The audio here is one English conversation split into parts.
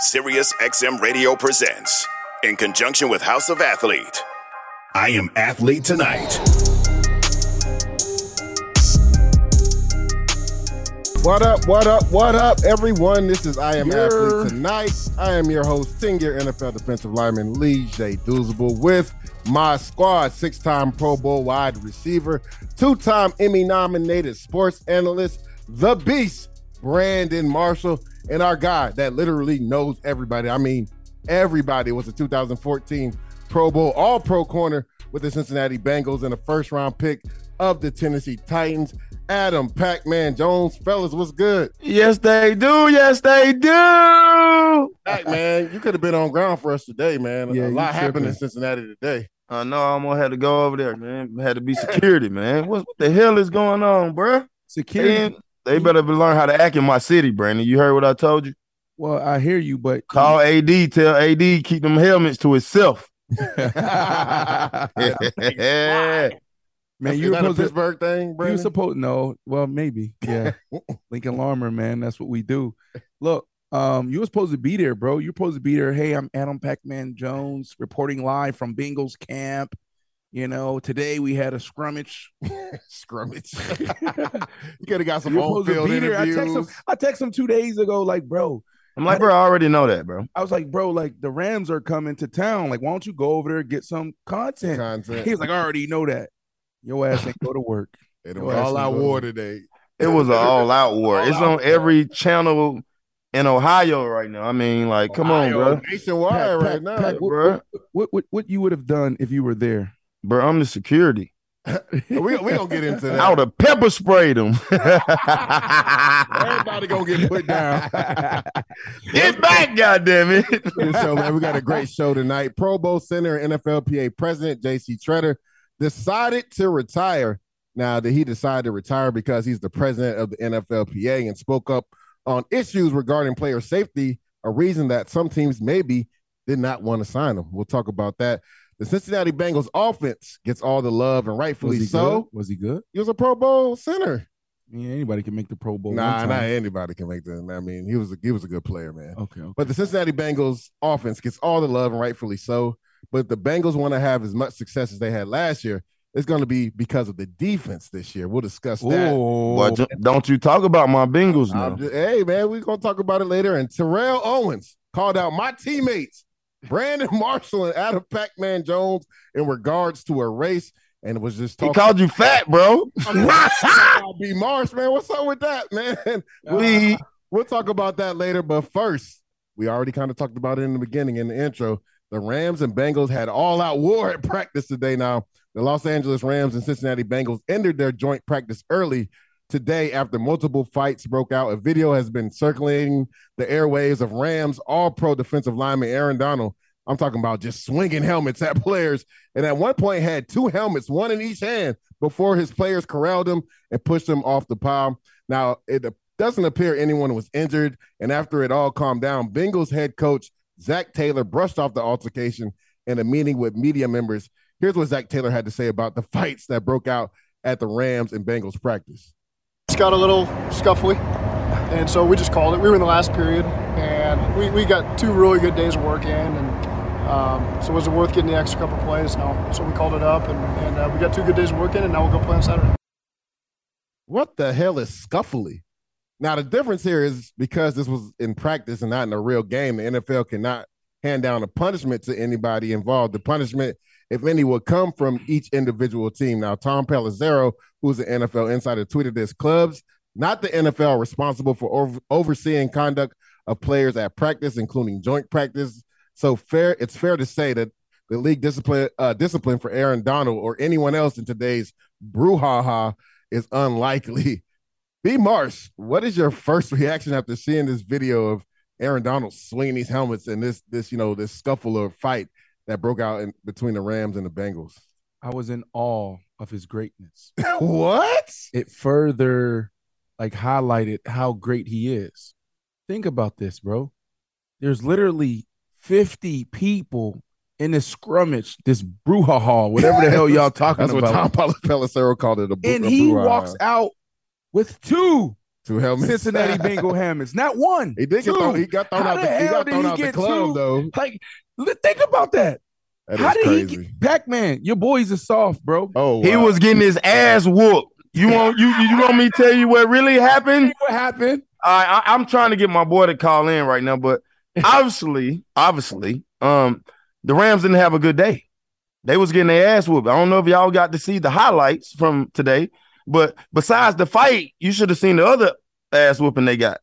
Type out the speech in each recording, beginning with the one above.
Sirius XM Radio presents, in conjunction with House of Athlete, I Am Athlete Tonight. What up, what up, what up, everyone? This is I Am Athlete Tonight. I am your host, 10 year NFL defensive lineman Lee J. Doozable with my squad, six time Pro Bowl wide receiver, two time Emmy nominated sports analyst, the beast, Brandon Marshall, and our guy that literally knows everybody. I mean, everybody was a 2014 Pro Bowl All Pro corner with the Cincinnati Bengals and a first round pick of the Tennessee Titans. Adam Pac Man Jones, fellas, what's good? Yes, they do. Yes, they do. Pac Man, you could have been on ground for us today, man. Yeah, a lot happened in. Cincinnati today. I know I almost had to go over there, man. Had to be security, man. What, what the hell is going on, bruh? Security. They, they better learn how to act in my city, Brandon. You heard what I told you? Well, I hear you, but Call AD, tell AD keep them helmets to itself. man, you were that a supposed to, Pittsburgh thing, you were Brandon? supposed no. Well, maybe, yeah. Lincoln Larmer, man, that's what we do. Look, um, you were supposed to be there, bro. You're supposed to be there. Hey, I'm Adam Pac-Man Jones reporting live from Bengals camp. You know, today we had a scrummage. Scrummage. you could have got some You're old supposed field be there. I text him. I text him two days ago, like, bro. I'm like, bro, I already know that, bro. I was like, bro, like the Rams are coming to town. Like, why don't you go over there and get some content? Content. He was like, I already know that. Your ass ain't go to work. It was all out some war good. today. It was an all out war. All It's out on war. every channel in Ohio right now. I mean, like, come on, bro. Nationwide Pat, right Pat, now. Pat, what, bro. what, what, what you would have done if you were there? Bro, I'm the security. we we gonna get into that. I would have pepper sprayed them. Everybody gonna get put down. Get back, goddammit. it! so man. We got a great show tonight. Pro Bowl center and NFLPA president J.C. Tretter decided to retire. Now, did he decide to retire because he's the president of the NFLPA and spoke up on issues regarding player safety? A reason that some teams maybe did not want to sign him. We'll talk about that. The Cincinnati Bengals offense gets all the love, and rightfully Was so. good? Was he good? He was a Pro Bowl center. Yeah, anybody can make the Pro Bowl. Nah, one not anybody can make that. I mean, he was a he was a good player, man. Okay, okay. But the Cincinnati Bengals offense gets all the love and rightfully so. But the Bengals want to have as much success as they had last year. It's going to be because of the defense this year. We'll discuss that. Boy, don't you talk about my Bengals now. Just- hey, man, we're going to talk about it later. And Terrell Owens called out my teammates, Brandon Marshall and Adam Pac Man Jones, in regards to a race. And was just He called you fat, bro. about B. Marsh, man. What's up with that, man? We- We'll talk about that later. But first, we already kind of talked about it in the beginning in the intro. The Rams and Bengals had all out war at practice today. Now, the Los Angeles Rams and Cincinnati Bengals ended their joint practice early today after multiple fights broke out. A video has been circulating the airwaves of Rams all pro defensive lineman Aaron Donald. I'm talking about just swinging helmets at players. And at one point had two helmets, one in each hand, before his players corralled him and pushed him off the pile. Now, it doesn't appear anyone was injured. And after it all calmed down, Bengals head coach Zac Taylor brushed off the altercation in a meeting with media members. Here's what Zac Taylor had to say about the fights that broke out at the Rams and Bengals practice. Got a little scuffly, and so we just called it. We were in the last period, and we, we got two really good days of work in, and um, so was it worth getting the extra couple plays? No. So we called it up, and, and uh, we got two good days of work in, and now we'll go play on Saturday. What the hell is scuffly? Now the difference here is because this was in practice and not in a real game, the NFL cannot hand down a punishment to anybody involved. The punishment, if any, will come from each individual team. Now, Tom Pelissero, who's an NFL insider, tweeted this: clubs, not the NFL, responsible for over- overseeing conduct of players at practice, including joint practice. So fair, it's fair to say that the league discipline uh, discipline for Aaron Donald or anyone else in today's brouhaha is unlikely. B. Marsh, what is your first reaction after seeing this video of Aaron Donald swinging these helmets and this this you know this scuffle or fight that broke out in between the Rams and the Bengals? I was in awe of his greatness. what? It further like highlighted how great he is. Think about this, bro. There's literally 50 people in this scrummage, this brouhaha, whatever the hell y'all talking about. That's what. Tom Pelissero called it. And he walks out with two two helmets. Cincinnati Bengal helmets, not one. He did get thrown. He got thrown How out. the The, he hell got did thrown he out the club two? though. Like, li- think about that. That How is did crazy. he get Pac-Man? Your boys are soft, bro. oh, He wow. was getting his ass whooped. You want you you want me to tell you what really happened? What happened? I, I I'm trying to get my boy to call in right now, but obviously, obviously, um, the Rams didn't have a good day. They was getting their ass whooped. I don't know if y'all got to see the highlights from today, but besides the fight, you should have seen the other ass whooping they got.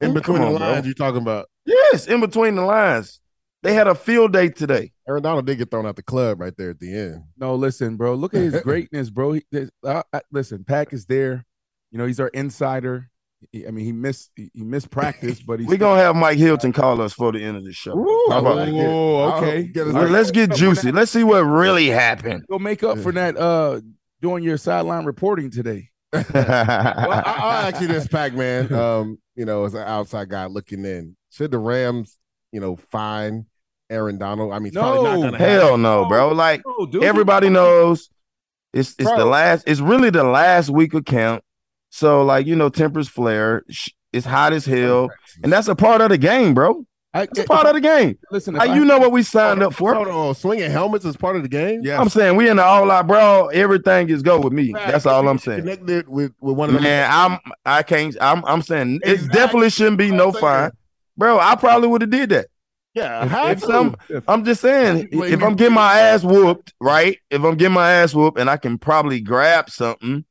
in between Come the on, bro. lines. You talking about? Yes, in between the lines. They had a field day today. Aaron Donald did get thrown out the club right there at the end. No, listen, bro. Look at his greatness, bro. He, this- uh, uh, listen, Pack is there. You know, he's our insider. He- I mean, he missed he, he missed practice, but he's We're gonna have Mike Hilton call us for the end of the show. How about that? Oh, okay. Get us- let's get juicy. Let's see what really happened. go make up for that uh doing your sideline reporting today. Well, I, I'll ask you this, Pac Man. Um, you know, as an outside guy looking in, should the Rams, you know, fine Aaron Donald? I mean, it's probably not No. gonna happen. Hell no, bro. Like Oh, dude. everybody knows it's it's the last it's really the last week of camp. So like you know tempers flare. Sh- It's hot as hell. And that's a part of the game, bro. It's a eh, part of the game. listen, if How I- you know what we signed up for? Hold on, swinging helmets is part of the game. Yeah, I'm saying we in the all out, bro. Everything is go with me. That's all I'm saying. Connected with, with one of them. Man, I'm I can't I'm I'm saying it definitely shouldn't be no fine. Bro, I probably would have did that. Yeah, If, if some If- I'm just saying, Like, if I'm getting my ass whooped, right? If I'm getting my ass whooped and I can probably grab something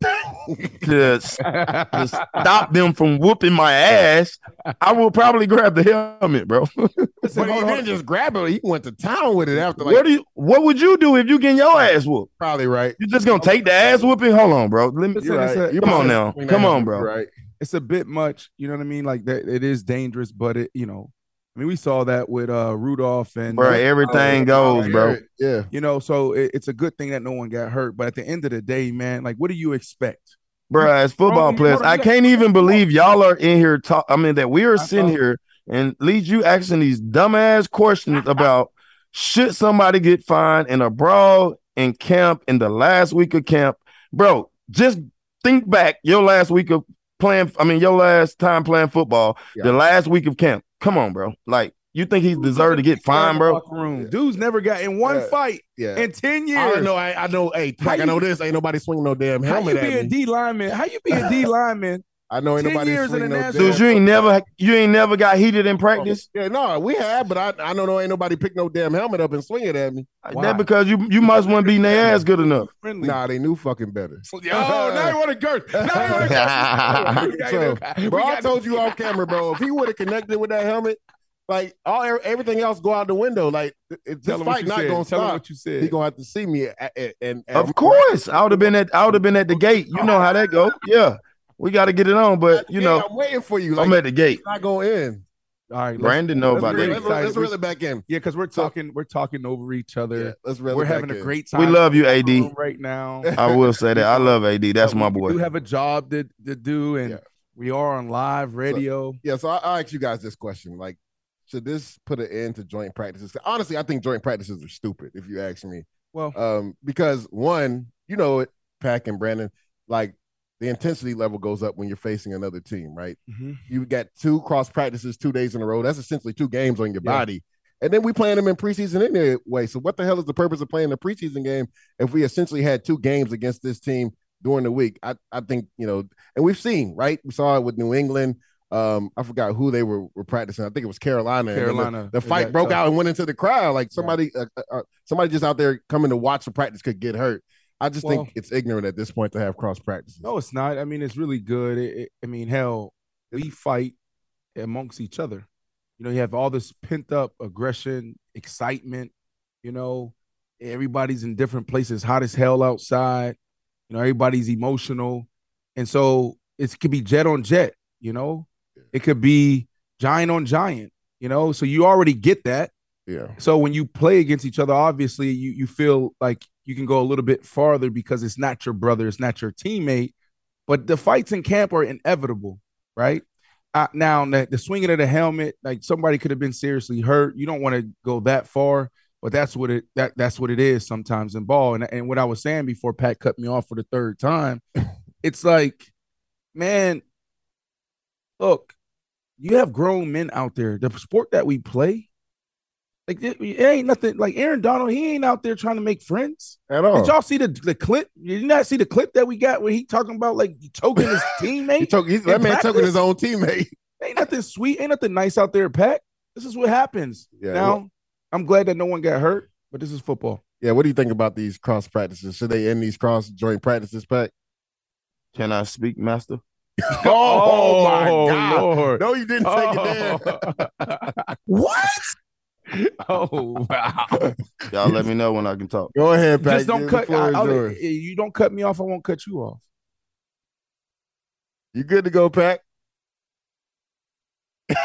to, to stop them from whooping my ass, I will probably grab the helmet, bro. listen, but he didn't just grab it. He went to town with it after. Like, what do you what would you do if you getting your ass whooped? probably right. You're just gonna take the ass whooping? Hold on, bro. Let me, Listen, You're right. a- You come on now. Come on, bro. Right. it's a bit much. You know what I mean? Like that, it is dangerous, but it, you know, I mean, we saw that with uh Rudolph and bro, everything goes, bro. Yeah. you know, so it, it's a good thing that no one got hurt. But at the end of the day, man, like, what do you expect? Bro, as football Bro, players, I can't even believe y'all are in here talk. I mean, that we are sitting here and lead you asking these dumbass questions about should somebody get fined in a brawl in camp in the last week of camp, bro. Just think back your last week of playing. I mean, your last time playing football, Yeah. the last week of camp. Come on, bro. Like you think he deserved to get fined, bro? Locker Room. Dude's never got in one Yeah. fight Yeah. in ten years. don't know. I, I know. Hey, How Pac, I know this. Ain't nobody swinging no damn How helmet you be at a me. D lineman? How you be a D lineman? I know ain't 10 nobody years in swinging the no national- Dude, you ain't never you ain't never got heated in oh, practice. Yeah, no, we have, but I I don't know. Ain't nobody pick no damn helmet up and swing it at me. Why? That because you you must want beating their ass good enough. Friendly. Nah, they knew fucking better. Oh, now you want to girth. Now you want to So, bro, I told you off camera, bro. If he would have connected with that helmet, like all everything else go out the window. Like it, this what fight you not said. gonna Tell him stop. what you said. He gonna have to see me at, at, and Of course, I would have been at I would have been at the gate. You know how that go. Yeah, we got to get it on, but you know I'm waiting for you. Like, I'm at the gate. it's not going in. All right, Brandon know let's about really Let's, that. let's reel it back in. Yeah, because we're talking, we're talking over each other. Yeah, let's reel we're it back having a great time. We love you, AD. right now. I will say that I love AD. That's my boy. do have a job to, to do, and Yeah. we are on live radio. Yeah, so I, I'll ask you guys this question: Like, should this put an end to joint practices? Honestly, I think joint practices are stupid. If you ask me, well, um, because one, you know it, Pack and Brandon, like the intensity level goes up when you're facing another team, right? mhm. You got two cross practices two days in a row. That's essentially two games on your Yeah. body. And then we playing them in preseason anyway. So what the hell is the purpose of playing the preseason game if we essentially had two games against this team during the week. I, I think, you know, and we've seen, right? We saw it with New England. Um, I forgot who they were, were practicing. I think it was Carolina. Carolina. The, the fight broke tough. out and went into the crowd. Like somebody, uh, uh, uh, somebody just out there coming to watch the practice could get hurt. I just Well- think it's ignorant at this point to have cross practices. No, it's not. I mean, it's really good. It, it- I mean, hell, we fight amongst each other. You know, you have all this pent up aggression, excitement. You know, everybody's in different places, hot as hell outside. You know, everybody's emotional, and so it could be jet on jet. You know, it could be giant on giant. You know, so you already get that. Yeah. So when you play against each other, obviously you you feel like you can go a little bit farther because it's not your brother, it's not your teammate. But the fights in camp are inevitable, right? Uh, now the, the swinging of the helmet, like somebody could have been seriously hurt. You don't want to go that far, but that's what it that that's what it is sometimes in ball. And and what I was saying before Pat cut me off for the third time, it's like, man, look, you have grown men out there. The sport that we play, like it, it ain't nothing. Like Aaron Donald, he ain't out there trying to make friends. At all. Did y'all see the, the clip? Did you not see the clip that we got where he talking about like choking his teammate? He took, he's, in that man took practice? his own teammate. Ain't nothing sweet, ain't nothing nice out there, Pat. This is what happens. Yeah, now, well- I'm glad that no one got hurt, but this is football. Yeah. What do you think about these cross practices? Should they end these cross joint practices, Pat? Can I speak, Master? Oh, my oh, God. Lord. No, you didn't take it there. what? Oh wow! Y'all let me know when I can talk. Go ahead, Pat. Just don't The cut. I, I'll- you don't cut me off. I won't cut you off. You good to go, Pat? All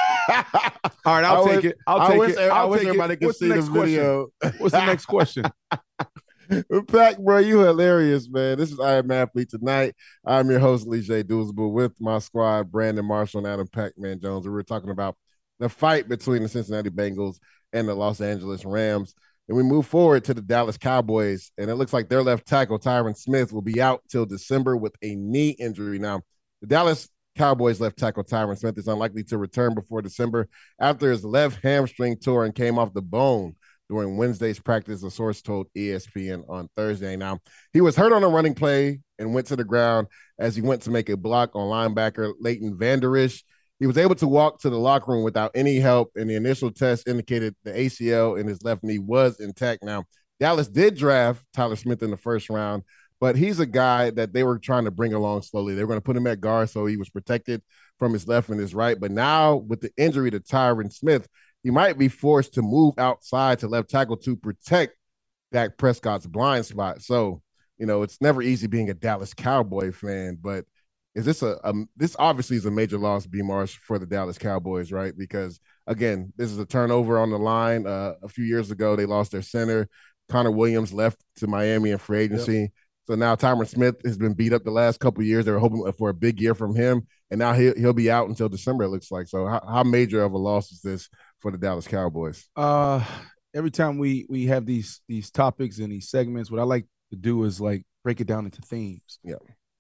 right, I'll I take wish- it. I'll I take wish, it. I I'll wish take everybody it. could What's see the the next question? video. What's the next question? Pat, bro, you hilarious, man. This is I Am Athlete tonight. I'm your host, Lee J. Doolsable, with my squad, Brandon Marshall and Adam Pac-Man Jones. And we're talking about the fight between the Cincinnati Bengals and the Los Angeles Rams. And we move forward to the Dallas Cowboys, and it looks like their left tackle, Tyron Smith, will be out till December with a knee injury. Now, the Dallas Cowboys left tackle Tyron Smith is unlikely to return before December after his left hamstring tore and came off the bone during Wednesday's practice, a source told ESPN on Thursday. Now, he was hurt on a running play and went to the ground as he went to make a block on linebacker Leighton Vander Esch. He was able to walk to the locker room without any help, and the initial test indicated the ACL in his left knee was intact. Now, Dallas did draft Tyler Smith in the first round, but he's a guy that they were trying to bring along slowly. They were going to put him at guard so he was protected from his left and his right. But now, with the injury to Tyron Smith, he might be forced to move outside to left tackle to protect Dak Prescott's blind spot. So, you know, it's never easy being a Dallas Cowboy fan, but is this a, a this obviously is a major loss, B Marsh, for the Dallas Cowboys, right? Because again, this is a turnover on the line. Uh, a few years ago, they lost their center. Connor Williams left to Miami in free agency. So now Tyron Smith has been beat up the last couple of years. They were hoping for a big year from him, and now he'll he'll be out until December. It looks like. So how, how major of a loss is this for the Dallas Cowboys? Uh, every time we we have these these topics and these segments, what I like to do is like break it down into themes. Yeah.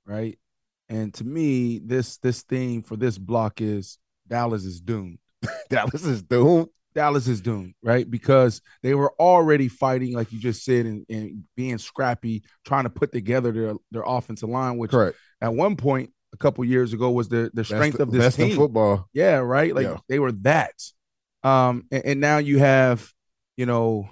Right. And to me, this this theme for this block is Dallas is doomed. Dallas is doomed. Dallas is doomed, right? Because they were already fighting, like you just said, and, and being scrappy, trying to put together their their offensive line, which Correct. at one point a couple years ago was the the strength of this team. football. Yeah, right. Like Yeah. they were that. Um, and, and now you have, you know,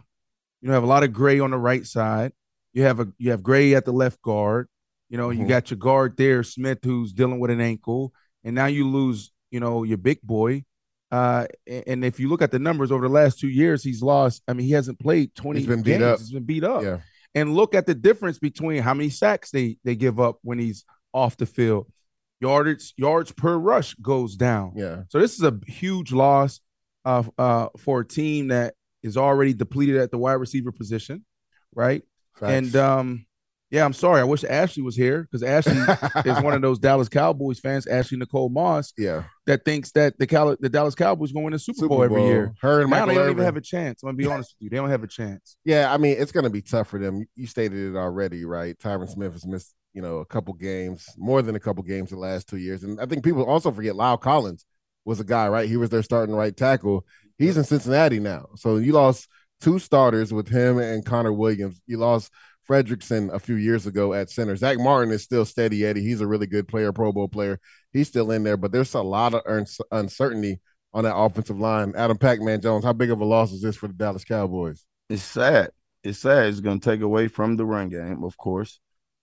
you have a lot of gray on the right side. You have a you have gray at the left guard. You know, you Mhm. got your guard there, Smith, who's dealing with an ankle, and now you lose, you know, your big boy. Uh, and if you look at the numbers over the last two years, he's lost. I mean, he hasn't played twenty. He's been beat games. up. He's been beat up. Yeah. And look at the difference between how many sacks they they give up when he's off the field. Yardage yards per rush goes down. Yeah. So this is a huge loss uh, uh, for a team that is already depleted at the wide receiver position, right? Facts. And um, yeah, I'm sorry. I wish Ashley was here because Ashley is one of those Dallas Cowboys fans, Ashley Nicole Moss, yeah. that thinks that the Cal- the Dallas Cowboys going to win the Super, Bowl every year. Her and Now Michael they don't Irvin. even have a chance. I'm gonna be honest with you. They don't have a chance. Yeah, I mean, it's to be tough for them. You stated it already, right? Tyron Smith has missed, you know, a couple games, more than a couple games the last two years. And I think people also forget La'el Collins was a guy, right? He was their starting right tackle. He's in Cincinnati now. So you lost two starters with him and Connor Williams. You lost Fredrickson a few years ago at center. Zack Martin is still steady Eddie. He's a really good player, Pro Bowl player. He's still in there, but there's a lot of uncertainty on that offensive line. Adam Pac-Man Jones, how big of a loss is this for the Dallas Cowboys? It's sad. It's sad. It's going to take away from the run game, of course.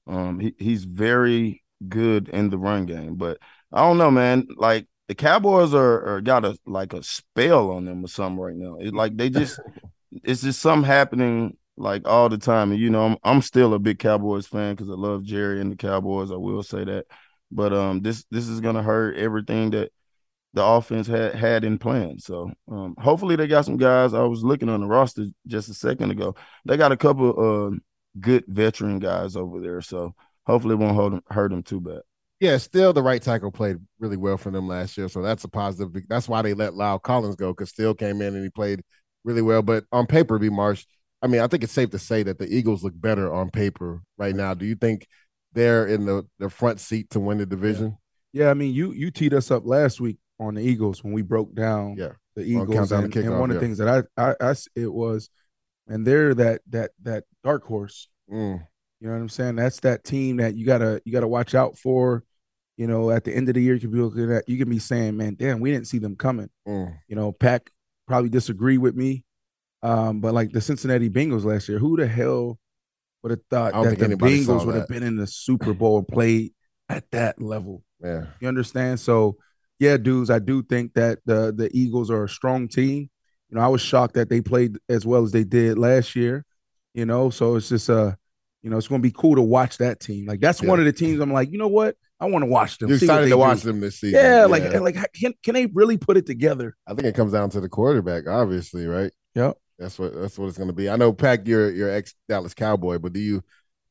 Um, he, he's very good in the run game, but I don't know, man. Like the Cowboys are, are got a like a spell on them or something right now. It like they just it's just something happening like all the time. And you know, I'm I'm still a big Cowboys fan because I love Jerry and the Cowboys. I will say that. But um this this is gonna hurt everything that the offense had had in plan. So um hopefully they got some guys. I was looking on the roster just a second ago. They got a couple uh good veteran guys over there. So hopefully it won't hold them, hurt them too bad. Yeah, still the right tackle played really well for them last year. So that's a positive. That's why they let La'el Collins go because Steele came in and he played really well. But on paper, B Marsh, I mean, I think it's safe to say that the Eagles look better on paper right now. Do you think they're in the, the front seat to win the division? Yeah. yeah, I mean, you you teed us up last week on the Eagles when we broke down yeah. the Eagles, and, and, one of the things that I, I, I it was, and they're that that that dark horse. Mm. You know what I'm saying? That's that team that you gotta you gotta watch out for. You know, at the end of the year, you can be looking at you can be saying, "Man, damn, we didn't see them coming." Mm. You know, Pack probably disagree with me. Um, but like the Cincinnati Bengals last year, who the hell would have thought that the Bengals would have been in the Super Bowl and played at that level? Yeah. You understand? So yeah, dudes, I do think that the the Eagles are a strong team. You know, I was shocked that they played as well as they did last year. You know, so it's just uh, you know, it's gonna be cool to watch that team. Like that's yeah. one of the teams I'm like, you know what? I want to watch them. You're excited to watch them this season. Yeah, yeah, like like can can they really put it together? I think it comes down to the quarterback, obviously, right? Yep. That's what that's what it's going to be. I know, Pack, you're you're ex Dallas Cowboy, but do you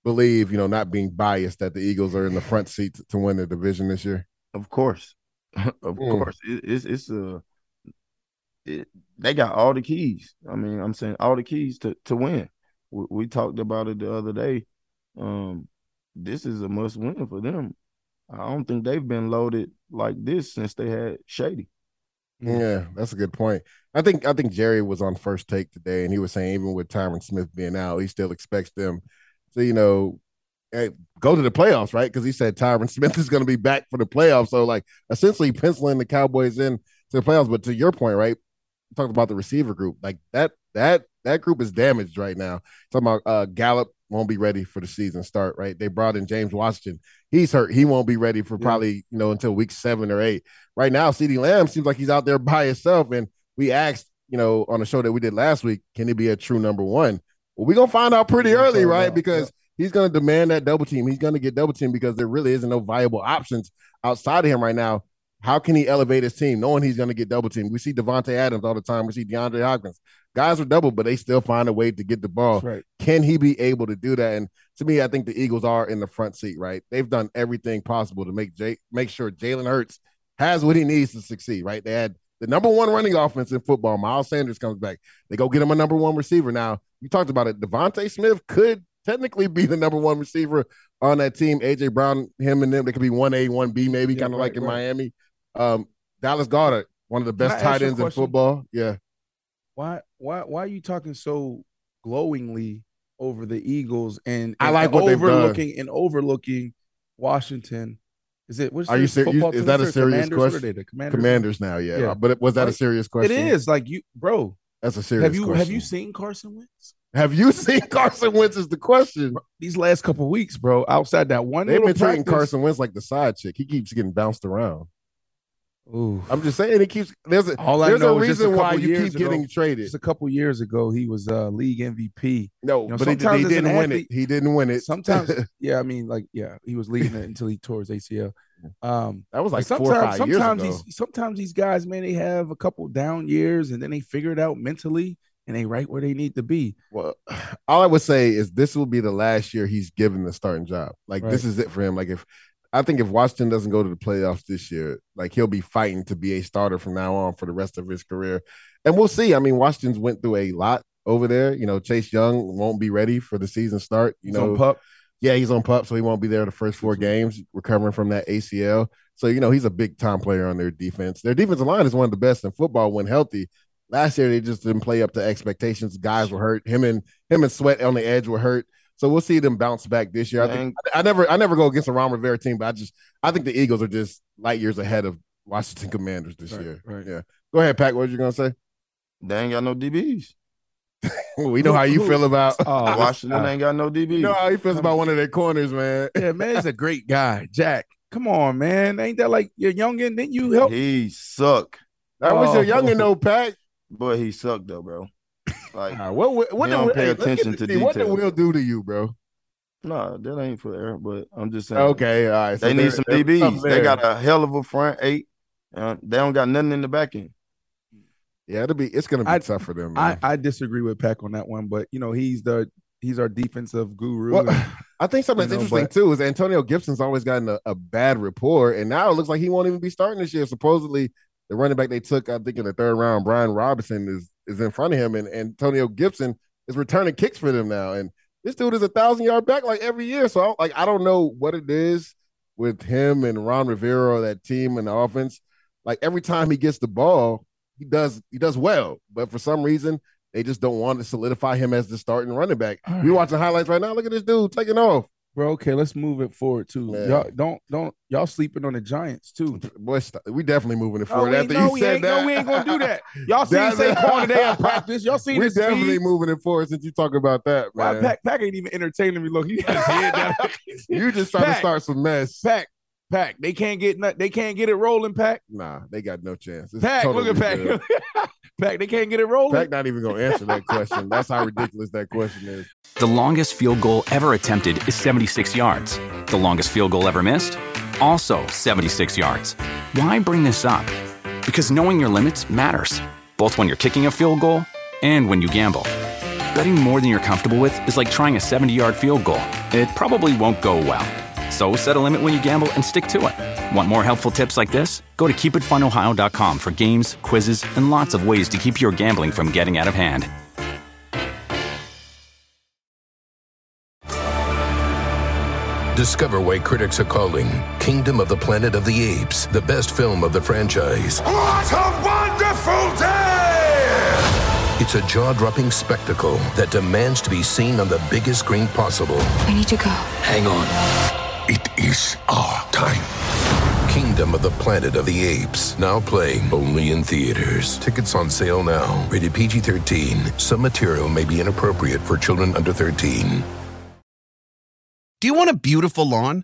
believe, you know, not being biased, that the Eagles are in the front seat to, to win the division this year? Of course, of mm. course, it, it's it's a it, they got all the keys. I mean, I'm saying all the keys to to win. We, we talked about it the other day. Um, this is a must win for them. I don't think they've been loaded like this since they had Shady. Yeah, that's a good point. I think I think Jerry was on first take today, and he was saying even with Tyron Smith being out, he still expects them to, you know, hey, go to the playoffs, right? Because he said Tyron Smith is going to be back for the playoffs. So like essentially penciling the Cowboys in to the playoffs. But to your point, right? Talked about the receiver group, like that that that group is damaged right now. Talking about uh, Gallup won't be ready for the season start, right? They brought in James Washington. He's hurt. He won't be ready for probably, you know, until week seven or eight. Right now, CeeDee Lamb seems like he's out there by himself. And we asked, you know, on the show that we did last week, can he be a true number one? Well, we're gonna find out pretty early, right? Because he's gonna demand that double team. He's gonna get double team because there really isn't no viable options outside of him right now. How can he elevate his team knowing he's going to get double team? We see Davante Adams all the time. We see DeAndre Hopkins. Guys are double, but they still find a way to get the ball. Right. Can he be able to do that? And to me, I think the Eagles are in the front seat. Right, they've done everything possible to make Jay, make sure Jalen Hurts has what he needs to succeed. Right, they had the number one running offense in football. Miles Sanders comes back. They go get him a number one receiver. Now you talked about it. DeVonta Smith could technically be the number one receiver on that team. AJ Brown, him and them, they could be one A, one B, maybe yeah, kind of right, like in right. Miami. Um, Dallas Goedert, one of the best tight ends in football. Yeah. Why why why are you talking so glowingly over the Eagles and, and I like and overlooking and overlooking Washington? Is it? What's Are you serious? Is that a serious question? The commanders? commanders now, yeah. yeah. But was that like, a serious question? It is. Like you, bro. That's a serious. Have you question. have you seen Carson Wentz? Have you seen Carson Wentz? Is the question. These last couple weeks, bro. Outside that one, they've been treating Carson Wentz like the side chick. He keeps getting bounced around. Ooh. I'm just saying he keeps there's a All there's a reason a why you keep ago, getting traded. Just a couple years ago, he was uh league MVP. No, you know, but he, he didn't win it. He didn't win it. Sometimes, yeah, I mean, like, yeah, he was leading it until he tore his ACL. Um, that was like sometimes, four or five sometimes years ago. These, sometimes these guys, man, they have a couple down years and then they figure it out mentally and they right where they need to be. Well, all I would say is this will be the last year he's given the starting job. Like right. this is it for him. Like if I think if Washington doesn't go to the playoffs this year, like he'll be fighting to be a starter from now on for the rest of his career. And we'll see. I mean, Washington's went through a lot over there. You know, Chase Young won't be ready for the season start. You he's know, pup. Yeah, he's on pup, so he won't be there the first four games, recovering from that ACL. So, you know, he's a big time player on their defense. Their defensive line is one of the best in football when healthy. Last year they just didn't play up to expectations. Guys were hurt. Him and him and Sweat on the edge were hurt. So we'll see them bounce back this year. I, think, I never, I never go against a Ron Rivera team, but I just, I think the Eagles are just light years ahead of Washington Commanders this Right, year. right. Yeah. Go ahead, Pat. What were you gonna say? They ain't got no DBs. we know how you feel about. Oh, Washington ain't got no uh, DBs. You know how he feels about one of their corners, man. yeah, man, he's a great guy, Jack. Come on, man. Ain't that like your youngin? Didn't you help? he suck, That was your Oh. youngin' though, Pat. but he sucked though, bro. Like, All right, what what, what don't Will- pay hey, attention to see, What did Will do to you, bro? no, that ain't for air. But I'm just saying. Okay, all right. so they need some DBs. They got a hell of a front eight. Uh, they don't got nothing in the back end. yeah. It'll be it's gonna be I- tough for them. I, Man. I disagree with Pack on that one, but you know he's the he's our defensive guru. Well, and- I think something that's You know, interesting but- too is Antonio Gibson's always gotten a, a bad report, and now it looks like he won't even be starting this year. Supposedly, the running back they took, I think in the third round, Brian Robinson is is in front of him, and Antonio Gibson is returning kicks for them now. And this dude is a thousand yard back like every year. So I, like I don't know what it is with him and Ron Rivera that team and the offense. Like every time he gets the ball, he does he does well, but for some reason. They just don't want to solidify him as the starting running back. All We right. watching highlights right now. Look at this dude taking off. Bro. Okay, let's move it forward too. Man. Y'all don't don't y'all sleeping on the Giants too. Boy, we definitely moving it forward after no, you said that. no, we ain't gonna do that. Y'all seen Saquon today in practice. Y'all seen we definitely speed? moving it forward since you talk about that, man. Pack Pack ain't even entertaining me. Look, he his head down. you just trying to start some mess. Pack Pack. They can't get they can't get it rolling. Pack Nah, they got no chance. It's Pack. totally look at Pack. good. Pack. They can't get it rolling. Pack not even gonna answer that question. That's how ridiculous that question is. The longest field goal ever attempted is 76 yards. The longest field goal ever missed? Also 76 yards. Why bring this up? Because knowing your limits matters, both when you're kicking a field goal and when you gamble. Betting more than you're comfortable with is like trying a 70 yard field goal, it probably won't go well. So set a limit when you gamble and stick to it. Want more helpful tips like this? Go to keepitfunohio.com for games, quizzes, and lots of ways to keep your gambling from getting out of hand. Discover why critics are calling Kingdom of the Planet of the Apes the best film of the franchise. What a wonderful day! It's a jaw dropping spectacle that demands to be seen on the biggest screen possible. We need to go. Hang on. It is our time. Kingdom of the Planet of the Apes, now playing only in theaters. Tickets on sale now. Rated PG 13. Some material may be inappropriate for children under 13. Do you want a beautiful lawn?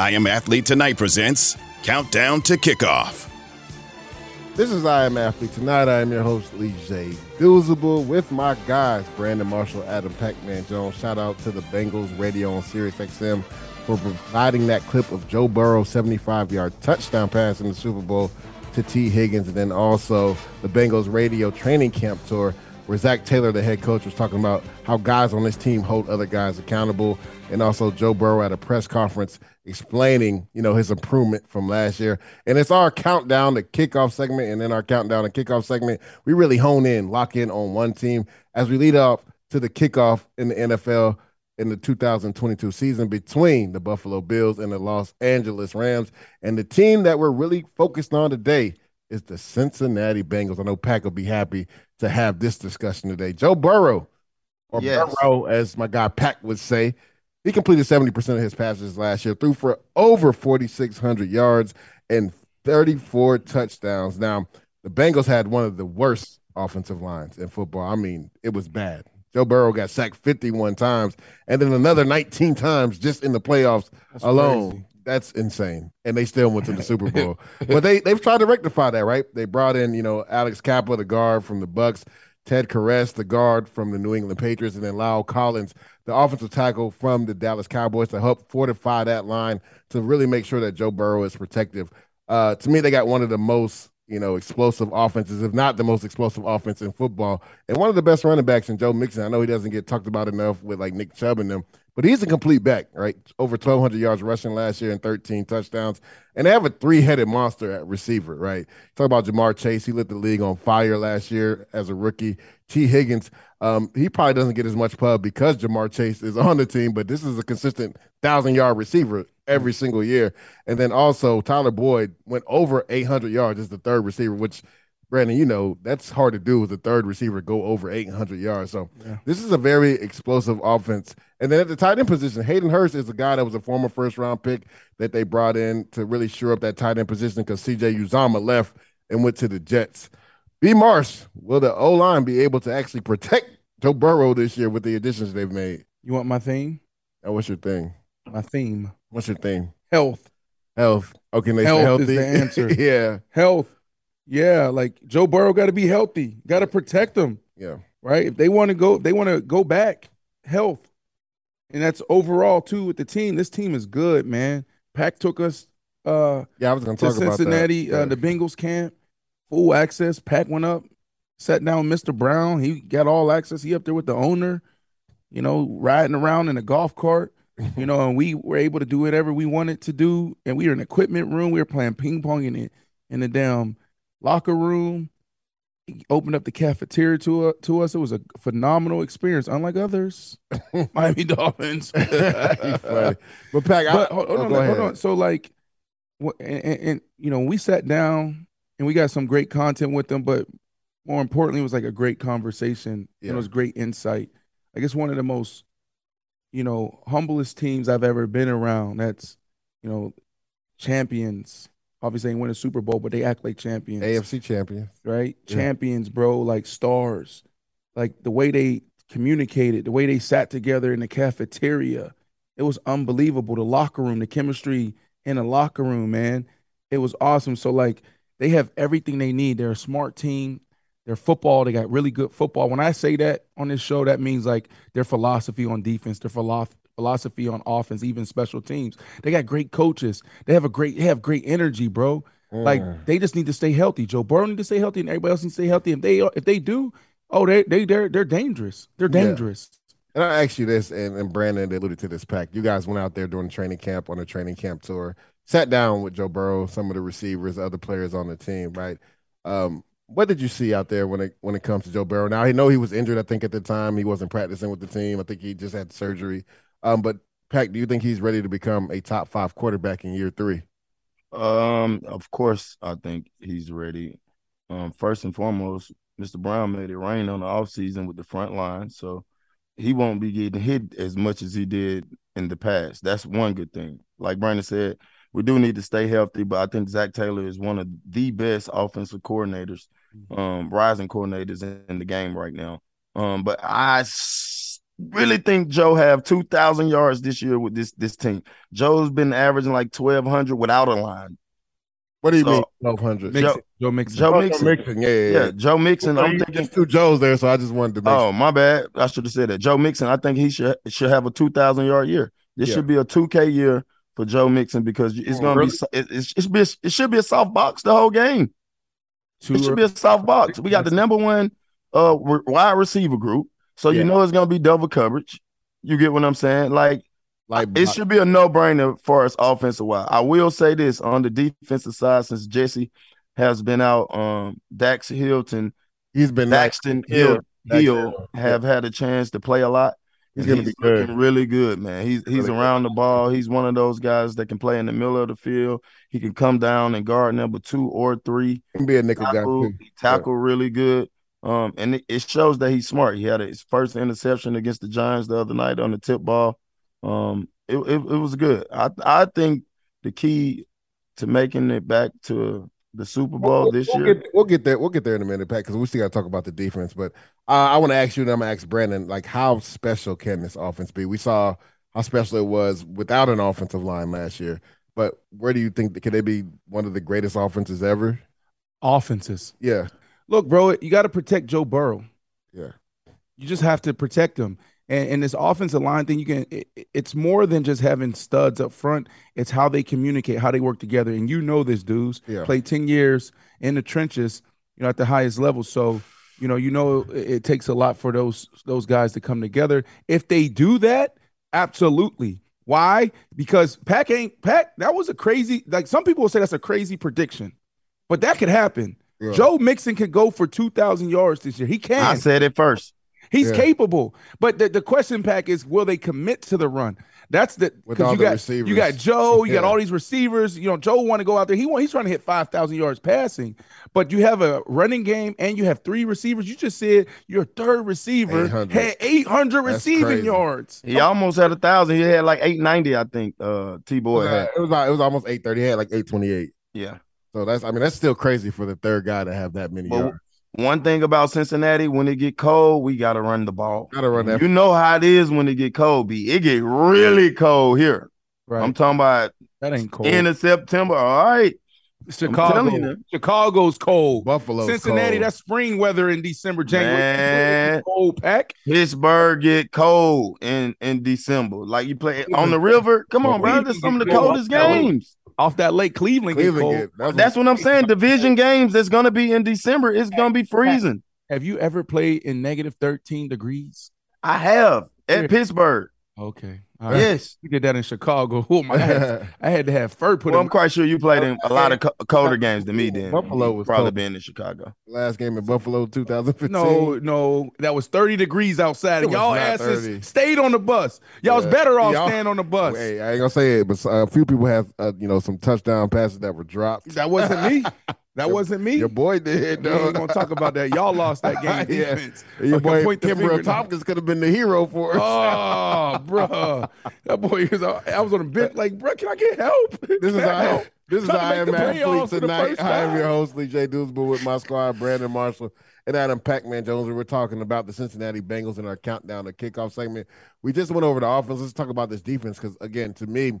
I Am Athlete Tonight presents Countdown to Kickoff. This is I Am Athlete. Tonight I am your host, Lee J. Duzable, with my guys, Brandon Marshall, Adam Pac-Man Jones. Shout out to the Bengals radio on Sirius XM for providing that clip of Joe Burrow 75-yard touchdown pass in the Super Bowl to Tee Higgins, and then also the Bengals radio training camp tour where Zac Taylor, the head coach, was talking about how guys on this team hold other guys accountable, and also Joe Burrow at a press conference explaining, you know, his improvement from last year. And it's our countdown to kickoff segment, and then our countdown to kickoff segment, we really hone in, lock in on one team as we lead up to the kickoff in the NFL in the 2022 season between the Buffalo Bills and the Los Angeles Rams. And the team that we're really focused on today is the Cincinnati Bengals. I know Pack will be happy to have this discussion today. Joe Burrow, or Yes. Burrow, as my guy Pack would say, he completed 70% of his passes last year, threw for over 4,600 yards and 34 touchdowns. Now, the Bengals had one of the worst offensive lines in football. I mean, it was bad. Joe Burrow got sacked 51 times and then another 19 times just in the playoffs That's alone. crazy. That's insane. And they still went to the Super Bowl. but they they've tried to rectify that, right? They brought in, you know, Alex Cappa, the guard from the Bucks, Ted Karras, the guard from the New England Patriots, and then La'el Collins, the offensive tackle from the Dallas Cowboys, to help fortify that line to really make sure that Joe Burrow is protective. Uh, to me, they got one of the most, you know, explosive offenses, if not the most explosive offense in football, and one of the best running backs in Joe Mixon. I know he doesn't get talked about enough with like Nick Chubb and them, but he's a complete back, right? Over 1,200 yards rushing last year and 13 touchdowns. And they have a three headed monster at receiver, right? Talk about Ja'Marr Chase. He lit the league on fire last year as a rookie. Tee Higgins, um, he probably doesn't get as much pub because Ja'Marr Chase is on the team, but this is a consistent thousand yard receiver every single year. And then also Tyler Boyd went over 800 yards as the third receiver, which Brandon, you know, that's hard to do with the third receiver go over 800 yards. So Yeah. this is a very explosive offense. And then at the tight end position, Hayden Hurst is a guy that was a former first round pick that they brought in to really shore up that tight end position because CJ Uzomah left and went to the Jets. B. Marsh, will the O line be able to actually protect Joe Burrow this year with the additions they've made? You want my theme? And what's your thing? My theme. What's your thing? Health. Health. Oh, they Health is healthy? the answer. yeah. Health. Yeah, like Joe Burrow got to be healthy. Got to protect them. Yeah. Right. If they want to go, they want to go back. Health, and that's overall too with the team. This team is good, man. Pack took us. uh Yeah, I was going to talk about that. Cincinnati, uh, Yeah. the Bengals camp, full access. Pack went up, sat down with Mr. Brown. He got all access. He up there with the owner, you know, riding around in a golf cart, you know, and we were able to do whatever we wanted to do. And we were in the equipment room. We were playing ping pong in the in the damn locker room. He opened up the cafeteria to uh, to us. It was a phenomenal experience, unlike others. Miami Dolphins. But Pack, I- But hold, hold oh, on, go hold on. So like, and, and, and, you know, we sat down and we got some great content with them, but more importantly, it was like a great conversation. And it was great insight. I guess one of the most, you know, humblest teams I've ever been around. That's, you know, champions. Obviously, ain't win a Super Bowl, but they act like champions AFC champions. right? Yeah. Champions, bro, like stars. Like the way they communicated, the way they sat together in the cafeteria, it was unbelievable. The locker room, the chemistry in the locker room, man, it was awesome. So like they have everything they need. They're a smart team. Their football, they got really good football. When I say that on this show, that means like their philosophy on defense, their philo- philosophy on offense, even special teams. They got great coaches. They have a great, they have great energy, bro. Like Mm. they just need to stay healthy. Joe Burrow need to stay healthy, and everybody else needs to stay healthy. If they if they do, oh they they they're they're dangerous. They're Yeah. dangerous. And I asked you this, and, and Brandon alluded to this pack. You guys went out there during training camp on a training camp tour, sat down with Joe Burrow, some of the receivers, other players on the team, right? Um, what did you see out there when it when it comes to Joe Burrow? Now I know he was injured. I think at the time he wasn't practicing with the team. I think he just had surgery. Um, but Pack, do you think he's ready to become a top five quarterback in year three? Um, of course, I think he's ready. Um, first and foremost, Mr. Brown made it rain on the offseason with the front line, so he won't be getting hit as much as he did in the past. That's one good thing. Like Brandon said, we do need to stay healthy, but I think Zac Taylor is one of the best offensive coordinators, um, rising coordinators in, in the game right now. Um, but I really think Joe have two thousand yards this year with this this team. Joe's been averaging like twelve hundred without a line. What do you So- mean twelve hundred? Joe- Joe Mixon. Joe Oh, Mixon. Mixon, yeah, yeah, Yeah, yeah. Joe Mixon. Well, I'm thinking. two Joes there, so I just wanted to make Oh, my bad. I should have said that. Joe Mixon. I think he should should have a two thousand yard year. This Yeah. should be a two K year for Joe Mixon because it's Oh, gonna really? be so- it, it, it should be a, it should be a soft box the whole game. Two It should be a soft box. We got the number one uh wide receiver group, so Yeah. you know it's gonna be double coverage. You get what I'm saying? Like like it should be a no brainer for us offensive wise. I will say this on the defensive side, since Jesse has been out, um, Dax Hilton, he's been like Daxton Hill, Hill, Hill Hill, have had a chance to play a lot. He's gonna be good. looking really good, man. He's he's Really good. around the ball. He's one of those guys that can play in the middle of the field. He can come down and guard number two or three. He can be a nickel guy Tackle, too. he tackle really good. Um, and it, it shows that he's smart. He had his first interception against the Giants the other night on the tip ball. Um, it, it, it was good. I I think the key to making it back to the Super Bowl this we'll year. Get, we'll get there. We'll get there in a minute, Pat, because we still got to talk about the defense. But uh, I want to ask you, and I'm gonna ask Brandon, like, how special can this offense be? We saw how special it was without an offensive line last year. But where do you think can they be one of the greatest offenses ever? Offenses. Yeah. Look, bro, you got to protect Joe Burrow. Yeah. You just have to protect him. And, and this offensive line thing, you can. It, it's more than just having studs up front. It's how they communicate, how they work together. And you know this, dudes. Yeah. Play ten years in the trenches, you know, at the highest level. So you know, you know, it, it takes a lot for those those guys to come together. If they do that, absolutely. Why? Because Pack ain't Pack. That was a crazy. Like some people will say that's a crazy prediction, but that could happen. Yeah. Joe Mixon could go for two thousand yards this year. He can. I said it first. He's Yeah. capable. But the, the question Pac is will they commit to the run? That's the With because all you the got receivers. you got Joe, you got all these receivers. You know, Joe want to go out there. He want he's trying to hit five thousand yards passing, but you have a running game and you have three receivers. You just said your third receiver 800. had eight hundred That's receiving crazy. yards. He almost had a thousand. He had like eight ninety, I think. Uh, T boy, was, had. it was like- it was almost eight thirty. He had like eight twenty eight. Yeah. So that's I mean that's still crazy for the third guy to have that many But yards. one thing about Cincinnati, when it get cold, we gotta run the ball. Gotta run that. You know how it is when it get cold. B. It get really cold here. Right. I'm talking about that ain't cold. end of September. All right. Chicago. Chicago's cold. Buffalo. Cincinnati, that's spring weather in December, January. Man. Cold Pac. Pittsburgh get cold in in December. Like you play on the river. Come on, bro. That's some of the coldest games. Off that lake, Cleveland, get Cleveland cold. get- that's That's what I'm saying. Division games that's gonna be in December. It's gonna be freezing. Have you ever played in negative 13 degrees? I have Yeah. at Pittsburgh. Okay. All right. Yes. You did that in Chicago. Oh my! I had, I had to have fur put Well, in. I'm quite sure you played in a lot of co- colder games than me. Then Buffalo You was probably cold. been in Chicago. last game in Buffalo 2015. No, no, that was 30 degrees outside, It and y'all asses 30. stayed on the bus. Y'all was better off Y'all- staying on the bus. Hey, I ain't gonna say it, but a few people have uh, you know some touchdown passes that were dropped. That wasn't me. That wasn't me. Your boy did. Though. We ain't gonna talk about that. Y'all lost that game Yeah. defense. Your boy point Kimbrel. Tompkins could have been the hero for us. Oh, bro, that boy was. I was on the bench like, bro, can I get help? This is I help? this is I am athlete playoffs for the tonight. I am your host, Lee J. Dewsbury, with my squad, Brandon Marshall and Adam Pac-Man Jones. We're talking about the Cincinnati Bengals in our countdown to kickoff segment. We just went over the offense. Let's talk about this defense because again, to me,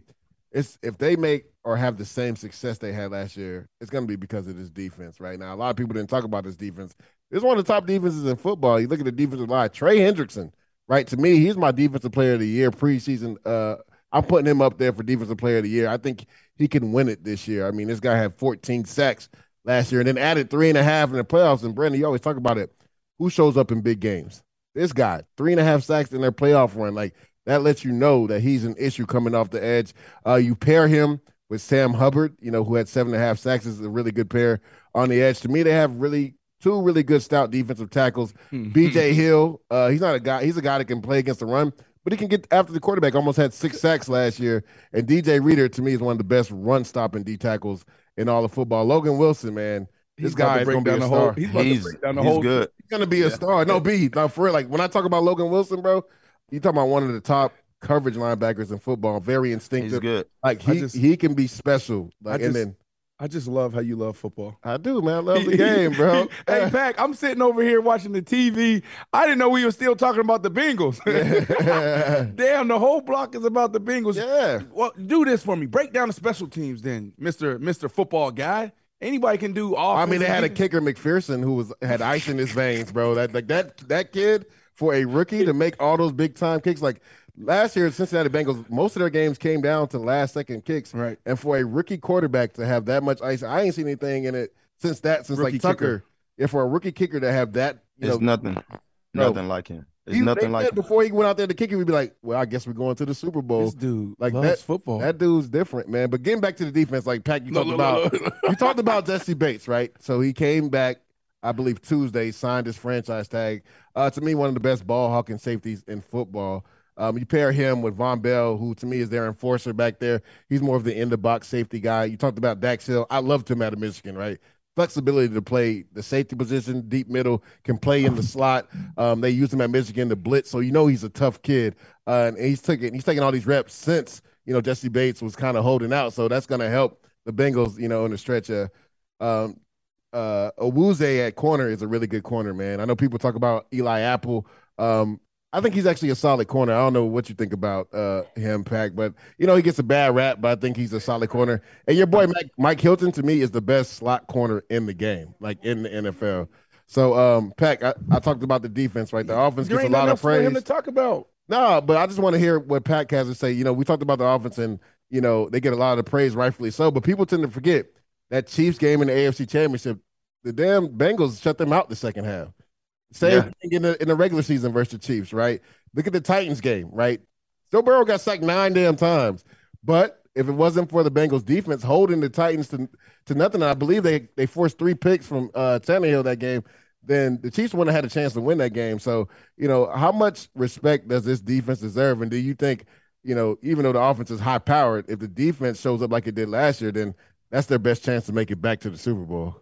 it's if they make or have the same success they had last year, it's going to be because of this defense. Right now, a lot of people didn't talk about this defense. It's one of the top defenses in football. You look at the defensive line. Trey Hendrickson, right? To me, he's my defensive player of the year preseason. Uh, I'm putting him up there for defensive player of the year. I think he can win it this year. I mean, this guy had 14 sacks last year and then added three and a half in the playoffs. And Brandon, you always talk about it. Who shows up in big games? This guy, three and a half sacks in their playoff run. Like that lets you know that he's an issue coming off the edge. Uh, you pair him with Sam Hubbard, you know, who had seven and a half sacks, is a really good pair on the edge. To me, they have really two really good stout defensive tackles. BJ Hill, uh, he's not a guy, he's a guy that can play against the run, but he can get after the quarterback. Almost had six sacks last year. And DJ Reader, to me, is one of the best run stopping D tackles in all of football. Logan Wilson, man. This He's guy is going to be down a the whole. star. He's He's, to down the he's whole. good. He's gonna be a star. No, B. not for real. Like when I talk about Logan Wilson, bro, you talking about one of the top coverage linebackers in football. Very instinctive. He's instinctive. good. Like he just- he can be special. Like I and just- then I just love how you love football. I do, man. I love the game, bro. hey, Pac, I'm sitting over here watching the TV. I didn't know we were still talking about the Bengals. Damn, the whole block is about the Bengals. yeah. Well, do this for me. Break down the special teams, then, Mister Mister Football Guy. Anybody can do all. I mean, they had a kicker McPherson who was had ice in his veins, bro. That like that that kid for a rookie to make all those big time kicks. Like last year, Cincinnati Bengals, most of their games came down to last second kicks. Right. And for a rookie quarterback to have that much ice, I ain't seen anything in it since that since Rookie like Tucker. kicker. Yeah, for a rookie kicker to have that, you It's know, nothing. No. Nothing like him. It's he- nothing like before he went out there to kick it, we'd be like, well, I guess we're going to the Super Bowl. This dude Like loves that- football. That dude's different, man. But getting back to the defense, like Pac, you No, talked no, no, about, no, you talked about Jessie Bates, right? So he came back, I believe Tuesday, signed his franchise tag. Uh, to me, one of the best ball hawking safeties in football. Um, you pair him with Vonn Bell, who to me is their enforcer back there. He's more of the in the box safety guy. You talked about Dax Hill. I loved him out of Michigan, right? Flexibility to play the safety position, deep middle, can play in the slot. Um, they used him at Michigan to blitz, so you know he's a tough kid. Uh, and he's taking he's taking all these reps since you know Jessie Bates was kind of holding out, so that's going to help the Bengals, you know, in the stretch. Uh, Um, uh, Awuzie at corner is a really good corner, man. I know people talk about Eli Apple. Um, I think he's actually a solid corner. I don't know what you think about uh, him, Pac, but you know he gets a bad rap, but I think he's a solid corner. And your boy Mike, Mike Hilton to me is the best slot corner in the game, like in the NFL. So, um, Pac, I, I talked about the defense, right? The offense There gets a lot of else for him praise. to talk about. No, but I just want to hear what Pat has to say. You know, we talked about the offense and, you know, they get a lot of praise, rightfully so, but people tend to forget that Chiefs game in the AFC Championship, the damn Bengals shut them out the second half. Same Yeah. thing in the, in the regular season versus the Chiefs, right? Look at the Titans game, right? Joe Burrow got sacked nine damn times. But if it wasn't for the Bengals defense holding the Titans to, to nothing, I believe they, they forced three picks from uh, Tannehill that game, then the Chiefs wouldn't have had a chance to win that game. So, you know, how much respect does this defense deserve? And do you think, you know, even though the offense is high powered, if the defense shows up like it did last year, then that's their best chance to make it back to the Super Bowl?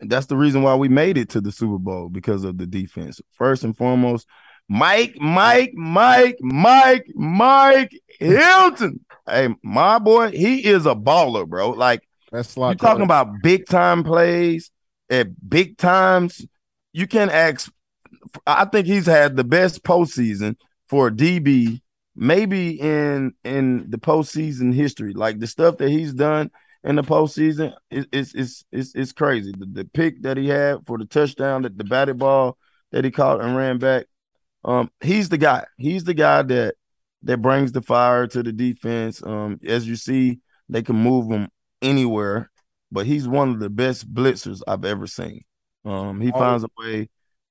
And that's the reason why we made it to the Super Bowl because of the defense. First and foremost, Mike, Mike, Mike, Mike, Mike Hilton. Hey, my boy, he is a baller, bro. Like That's you're talking about big time plays at big times. You can ask. I think he's had the best postseason for a DB, maybe in in the postseason history. Like the stuff that he's done in the postseason is it's is is is crazy. The, the pick that he had for the touchdown, that the batted ball that he caught and ran back. Um, he's the guy. He's the guy that that brings the fire to the defense. Um, as you see, they can move him anywhere, but he's one of the best blitzers I've ever seen. Um, he Oh. finds a way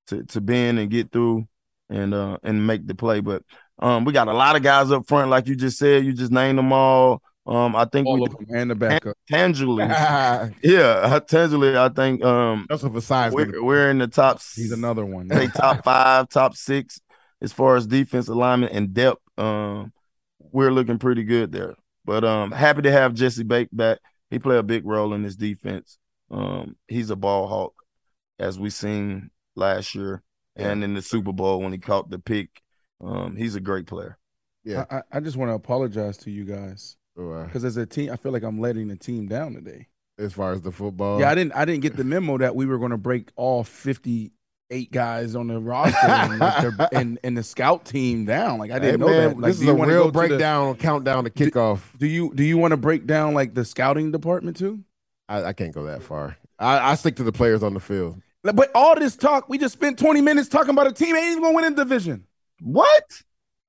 to to bend and get through and uh and make the play. But um, we got a lot of guys up front, like you just said. You just named them all. Um, I think All we of them and the backup. tangibly, yeah, tangibly, I think um That's what besides we're, we're in the top. He's another one. Say top five, top six as far as defense alignment and depth. Um, we're looking pretty good there. But um, happy to have Jessie Bates back. He played a big role in this defense. Um, he's a ball hawk, as we seen last year and in the Super Bowl when he caught the pick. Um, he's a great player. Yeah. I, I- I just want to apologize to you guys because as a team, I feel like I'm letting the team down today. as far as the football. yeah, I didn't. I didn't get the memo that we were going to break all 58 guys on the roster and, like, and and the scout team down. Like I didn't know man, that. Like, this is you a real to the- breakdown, countdown to kickoff. do you do you want to break down like the scouting department too? I, I can't go that far. I, I stick to the players on the field. But all this talk, we just spent 20 minutes talking about a team ain't even going to win in division. What?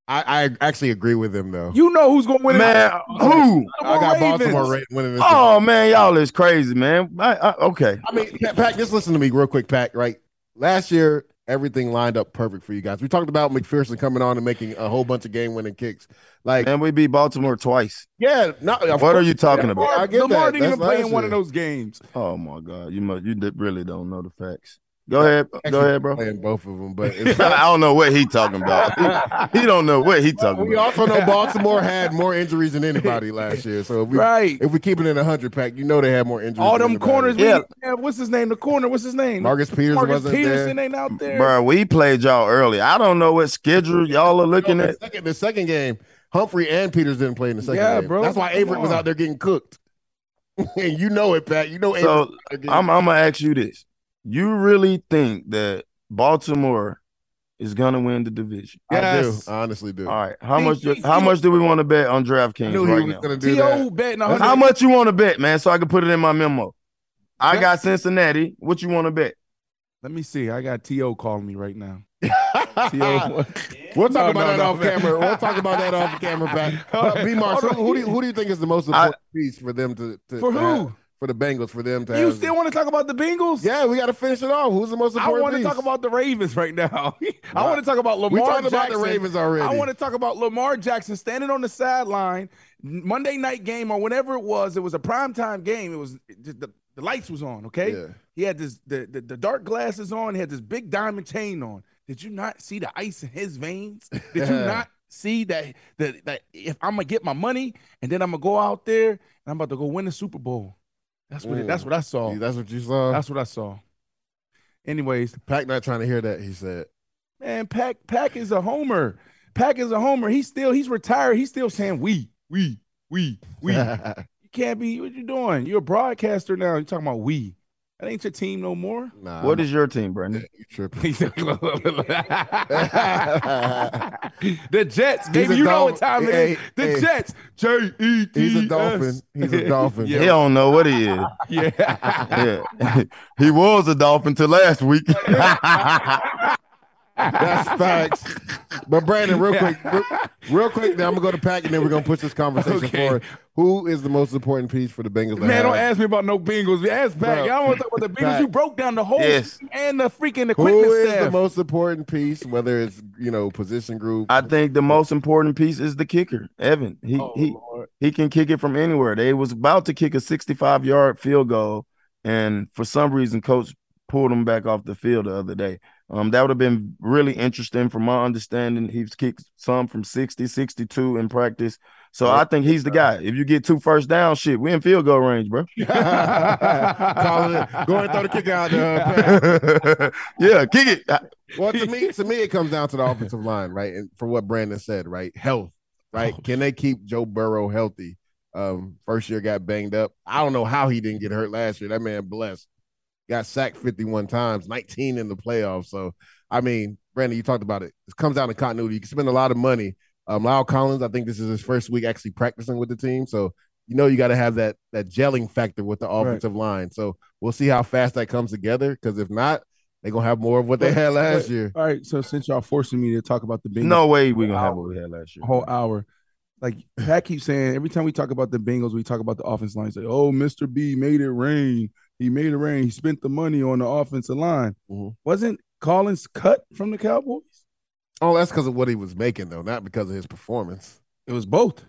I, I actually agree with him though. You know who's going to win it? Man, who? I got Ravens. Baltimore Ra- winning this. Oh man, y'all is crazy, man. I, I, okay, I mean, Pat, Pat, just listen to me real quick, Pat. Right, last year everything lined up perfect for you guys. We talked about McPherson coming on and making a whole bunch of game-winning kicks. Like, and we beat Baltimore twice. yeah, no, of What are you talking about? I get Lamar that. didn't even That's play in last one of those games. Oh my god, you must you really don't know the facts. Go ahead, go ahead, bro. Playing both of them, but I don't know what he talking about. He, he don't know what he talking we about. We also know Baltimore had more injuries than anybody last year. So if we Right. if we keep it in a hundred Pac, you know they had more injuries. All than them anybody. corners. Yeah. Yeah. what's his name? The corner. What's his name? Marcus Peters Marcus wasn't Peterson there. ain't out there. Bro, we played y'all early. I don't know what schedule y'all are looking the at. second, the second game, Humphrey and Peters didn't play in the second Yeah, game. bro. That's why Come Averett was on. out there getting cooked. and you know it, Pat. You know So Averett was out there getting I'm, I'm gonna ask you this: You really think that Baltimore is gonna win the division? I Yes. do. I honestly do. All right. How See, much? see, how see- much do we want to bet on I DraftKings knew he right was now? going to do T.O. that. betting How much you want to bet, man? So I can put it in my memo. I Bet- got Cincinnati. What you want to bet? Let me see. I got T.O. calling me right now. T.O. We'll talk No, about no, that no, off man. camera. We'll talk about that off camera, Pat. But B. Marks, who, who do you, who do you think is the most important piece for them to, to For who? have- for the Bengals for them to You still want to talk about the Bengals? yeah, we got to finish it off. Who's the most important? I want to piece? talk about the Ravens right now. I want to talk about Lamar We talked Jackson. about the Ravens already. I want to talk about Lamar Jackson standing on the sideline, Monday night game or whenever it was. It was a primetime game. It was the, the lights was on. Okay, Yeah. he had this the, the the dark glasses on. He had this big diamond chain on. Did you not see the ice in his veins? Did you not see that that that if I'm gonna get my money and then I'm gonna go out there and I'm about to go win the Super Bowl? That's what it, that's Mm. what I saw. That's what you saw. That's what I saw. Anyways, Pac not trying to hear that. He said. Man, Pac Pac is a homer. Pac is a homer. He's still he's retired. He's still saying we, we, we, we. you can't be what you doing. You're a broadcaster now. You're talking about we, That ain't your team no more. Nah, What is your team, Brandon? you tripping? the Jets, He's baby. a You know what time it is. Hey, The hey. Jets. J E T. He's a dolphin. He's a dolphin. He don't know what he is. Yeah. Yeah. he was a dolphin till last week. That's facts. But Brandon, real quick, real, real quick, then I'm gonna go to Pac, and then we're gonna push this conversation Okay. forward. Who is the most important piece for the Bengals? Man, don't ask me about no Bengals. Ask back. Bro, Y'all want to talk about the Bengals? Pat. You broke down the whole Yes. and the freaking Who equipment is staff. the most important piece? Whether it's you know position group. I think the most important piece is the kicker, Evan. He Oh, he Lord. he can kick it from anywhere. They was about to kick a 65 yard field goal, and for some reason, coach pulled him back off the field the other day. Um, that would have been really interesting from my understanding. He's kicked some from 60, 62 in practice. So I think he's the guy. If you get two first down, shit, we in field goal range, bro. Call it. Go ahead and throw the kick out. Uh, yeah, kick it. well, to me, to me, it comes down to the offensive line, right? And for what Brandon said, right? Health, right? Can they keep Joe Burrow healthy? Um, first year got banged up. I don't know how he didn't get hurt last year. That man blessed. Got sacked 51 times, 19 in the playoffs. So, I mean, Brandon, you talked about it. It comes down to continuity. You can spend a lot of money. Um, La'el Collins, I think this is his first week actually practicing with the team. So, you know, you got to have that that gelling factor with the offensive line. So, we'll see how fast that comes together. Because if not, they're gonna have more of what they had last but- year. All right, so since y'all forcing me to talk about the Bengals, No way we're gonna have what we had last year. whole hour. Like Pat keeps saying, every time we talk about the Bengals, we talk about the offense line. Say, "Oh, Mr. B made it rain. He made a rain. He spent the money on the offensive line." Mhm. Wasn't Collins cut from the Cowboys? Oh, that's because of what he was making, though, not because of his performance. It was both.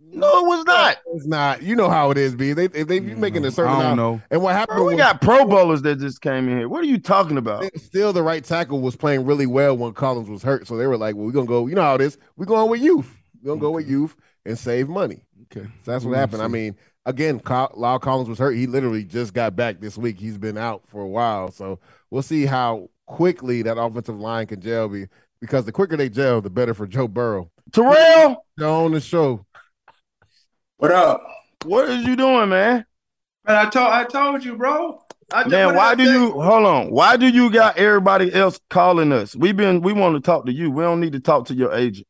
No, it was not. It's not. You know how it is, B. They if they you making a certain I don't amount, know. and what happened Bro, we was got Pro Bowlers that just came in here. What are you talking about? still the right tackle was playing really well when Collins was hurt. So they were like, "Well, we're gonna go. You know how it is. We're going with youth. We're gonna go with youth and save money." Okay, So that's what We'll happened. I mean, again, Kyle, La'el Collins was hurt. He literally just got back this week. He's been out for a while. So we'll see how quickly that offensive line can gel. Be because the quicker they gel, the better for Joe Burrow. Terrell, On the show. What up? what is you doing, man? Man, I told I told you, bro. I Man, why I do say? you hold on? Why do you got everybody else calling us? We been we want to talk to you. We don't need to talk to your agent.